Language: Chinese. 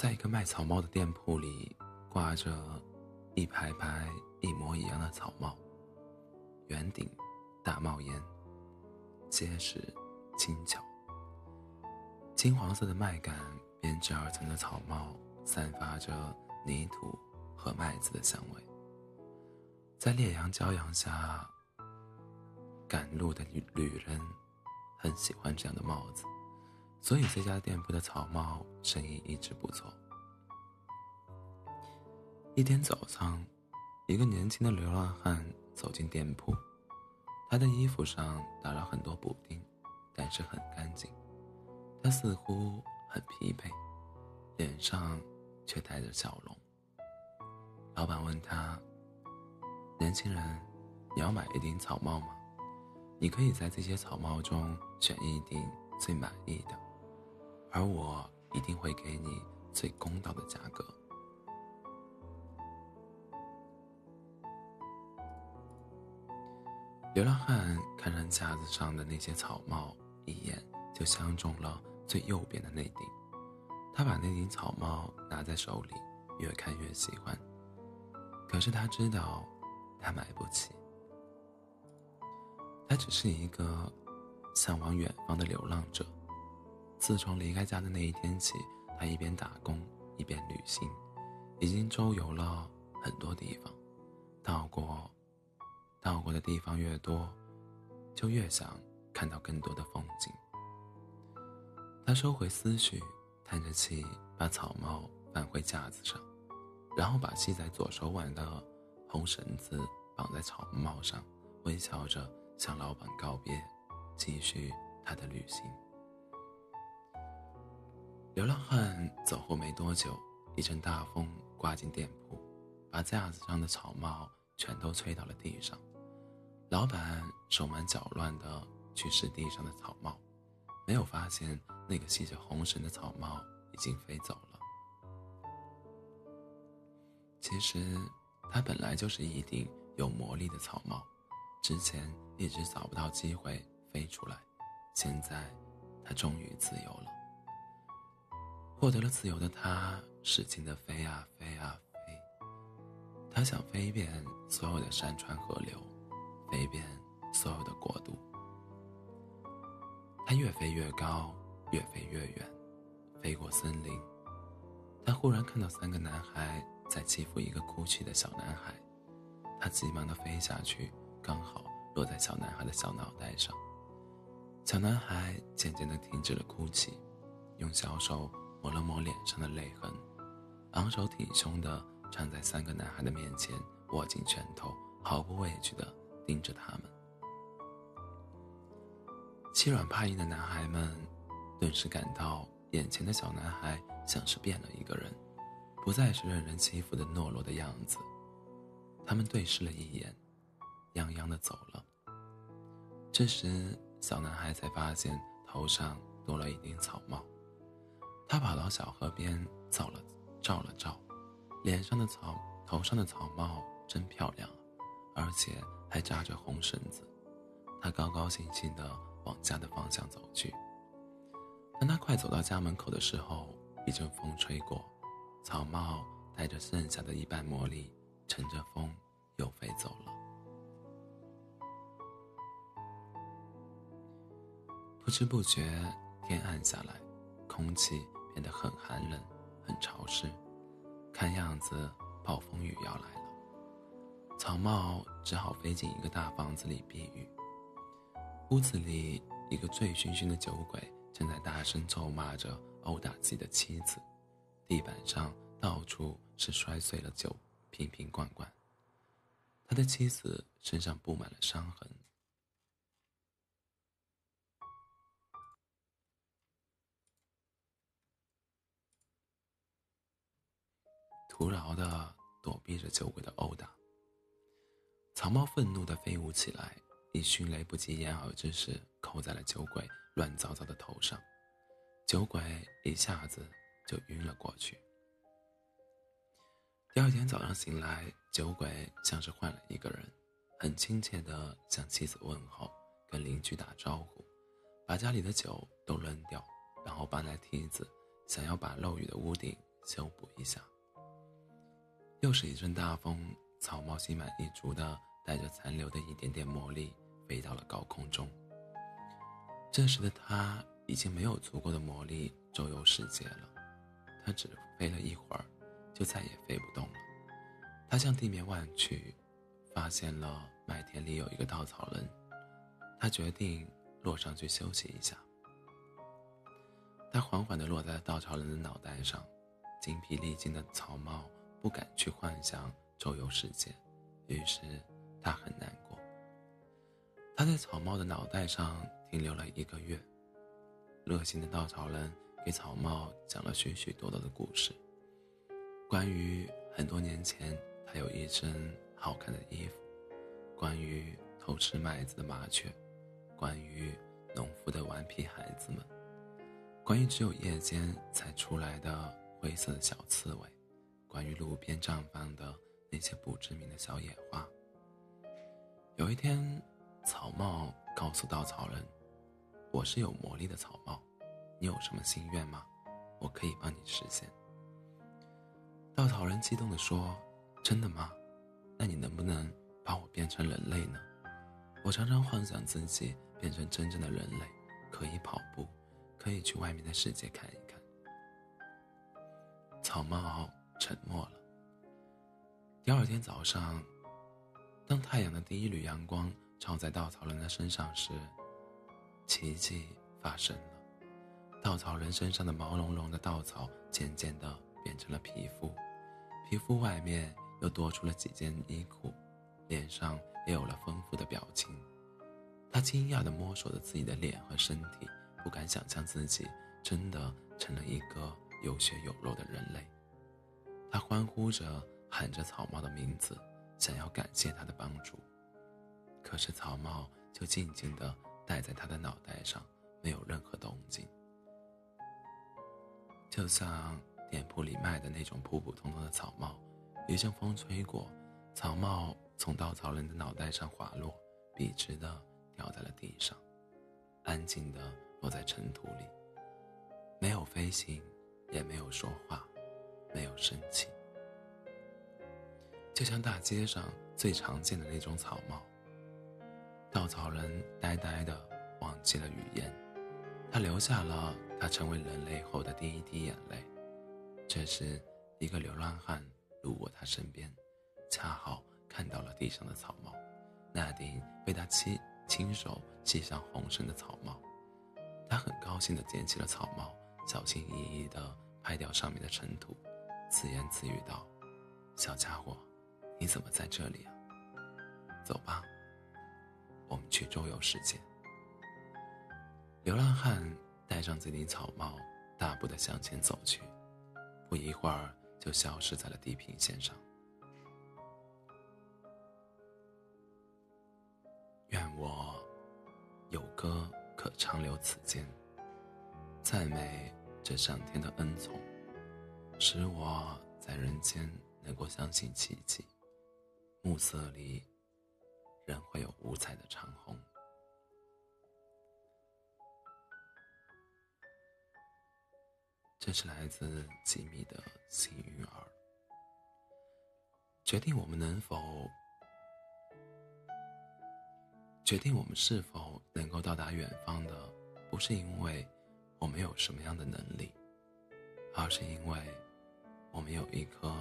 在一个卖草帽的店铺里，挂着一排排一模一样的草帽，圆顶、大帽檐，结实、轻巧。金黄色的麦秆编织而成的草帽，散发着泥土和麦子的香味。在烈阳骄阳下，赶路的旅旅人很喜欢这样的帽子。所以这家店铺的草帽生意一直不错。一天早上，一个年轻的流浪汉走进店铺，他的衣服上打了很多补丁，但是很干净。他似乎很疲惫，脸上却带着笑容。老板问他：“年轻人，你要买一顶草帽吗？你可以在这些草帽中选一顶最满意的。”而我一定会给你最公道的价格。流浪汉看上架子上的那些草帽，一眼就相中了最右边的那顶。他把那顶草帽拿在手里，越看越喜欢。可是他知道，他买不起。他只是一个向往远方的流浪者。自从离开家的那一天起，他一边打工一边旅行，已经周游了很多地方。到过，到过的地方越多，就越想看到更多的风景。他收回思绪，叹着气，把草帽放回架子上，然后把系在左手腕的红绳子绑在草帽上，微笑着向老板告别，继续他的旅行。流浪汉走后没多久，一阵大风刮进店铺，把架子上的草帽全都吹到了地上。老板手忙脚乱地去拾地上的草帽，没有发现那个系着红绳的草帽已经飞走了。其实，它本来就是一顶有魔力的草帽，之前一直找不到机会飞出来，现在，它终于自由了。获得了自由的他，使劲的飞啊飞啊飞。他想飞遍所有的山川河流，飞遍所有的国度。他越飞越高，越飞越远，飞过森林。他忽然看到三个男孩在欺负一个哭泣的小男孩，他急忙的飞下去，刚好落在小男孩的小脑袋上。小男孩渐渐的停止了哭泣，用小手。抹了抹脸上的泪痕，昂首挺胸的站在三个男孩的面前，握紧拳头，毫不畏惧的盯着他们。欺软怕硬的男孩们顿时感到眼前的小男孩像是变了一个人，不再是任人欺负的懦弱的样子。他们对视了一眼，泱泱的走了。这时，小男孩才发现头上多了一顶草帽。他跑到小河边，走了照了照，脸上的草，头上的草帽真漂亮，而且还扎着红绳子。他高高兴兴地往家的方向走去。当他快走到家门口的时候，一阵风吹过，草帽带着剩下的一半魔力，乘着风又飞走了。不知不觉，天暗下来，空气。变得很寒冷，很潮湿，看样子暴风雨要来了。草帽只好飞进一个大房子里避雨。屋子里，一个醉醺醺的酒鬼正在大声咒骂着，殴打自己的妻子。地板上到处是摔碎了酒瓶瓶罐罐。他的妻子身上布满了伤痕。徒劳的躲避着酒鬼的殴打，草帽愤怒的飞舞起来，以迅雷不及掩耳之势扣在了酒鬼乱糟糟的头上，酒鬼一下子就晕了过去。第二天早上醒来，酒鬼像是换了一个人，很亲切的向妻子问候，跟邻居打招呼，把家里的酒都扔掉，然后搬来梯子，想要把漏雨的屋顶修补一下。又是一阵大风，草帽心满意足的带着残留的一点点魔力飞到了高空中。这时的他已经没有足够的魔力周游世界了，他只飞了一会儿，就再也飞不动了。他向地面望去，发现了麦田里有一个稻草人，他决定落上去休息一下。他缓缓地落在稻草人的脑袋上，精疲力尽的草帽。不敢去幻想周游世界，于是他很难过。他在草帽的脑袋上停留了一个月。热心的稻草人给草帽讲了许许多多的故事，关于很多年前他有一身好看的衣服，关于偷吃麦子的麻雀，关于农夫的顽皮孩子们，关于只有夜间才出来的灰色的小刺猬。关于路边绽放的那些不知名的小野花。有一天，草帽告诉稻草人：“我是有魔力的草帽，你有什么心愿吗？我可以帮你实现。”稻草人激动地说：“真的吗？那你能不能把我变成人类呢？我常常幻想自己变成真正的人类，可以跑步，可以去外面的世界看一看。”草帽。沉默了。第二天早上，当太阳的第一缕阳光照在稻草人的身上时，奇迹发生了。稻草人身上的毛茸茸的稻草渐渐的变成了皮肤，皮肤外面又多出了几件衣裤，脸上也有了丰富的表情。他惊讶的摸索着自己的脸和身体，不敢想象自己真的成了一个有血有肉的人类。他欢呼着喊着草帽的名字，想要感谢他的帮助。可是草帽就静静地戴在他的脑袋上，没有任何动静，就像店铺里卖的那种普普通通的草帽。一阵风吹过，草帽从稻草人的脑袋上滑落，笔直地掉在了地上，安静地落在尘土里，没有飞行，也没有说话。没有生气，就像大街上最常见的那种草帽。稻草人呆呆的忘记了语言，他留下了他成为人类后的第一滴眼泪。这时，一个流浪汉路过他身边，恰好看到了地上的草帽，那顶被他亲亲手系上红绳的草帽。他很高兴地捡起了草帽，小心翼翼地拍掉上面的尘土。自言自语道：“小家伙，你怎么在这里啊？走吧，我们去周游世界。”流浪汉戴上这顶草帽，大步的向前走去，不一会儿就消失在了地平线上。愿我有歌可长留此间，赞美这上天的恩宠。使我在人间能够相信奇迹，暮色里仍会有五彩的长虹。这是来自吉米的幸运儿。决定我们能否，决定我们是否能够到达远方的，不是因为我们有什么样的能力，而是因为。我们有一颗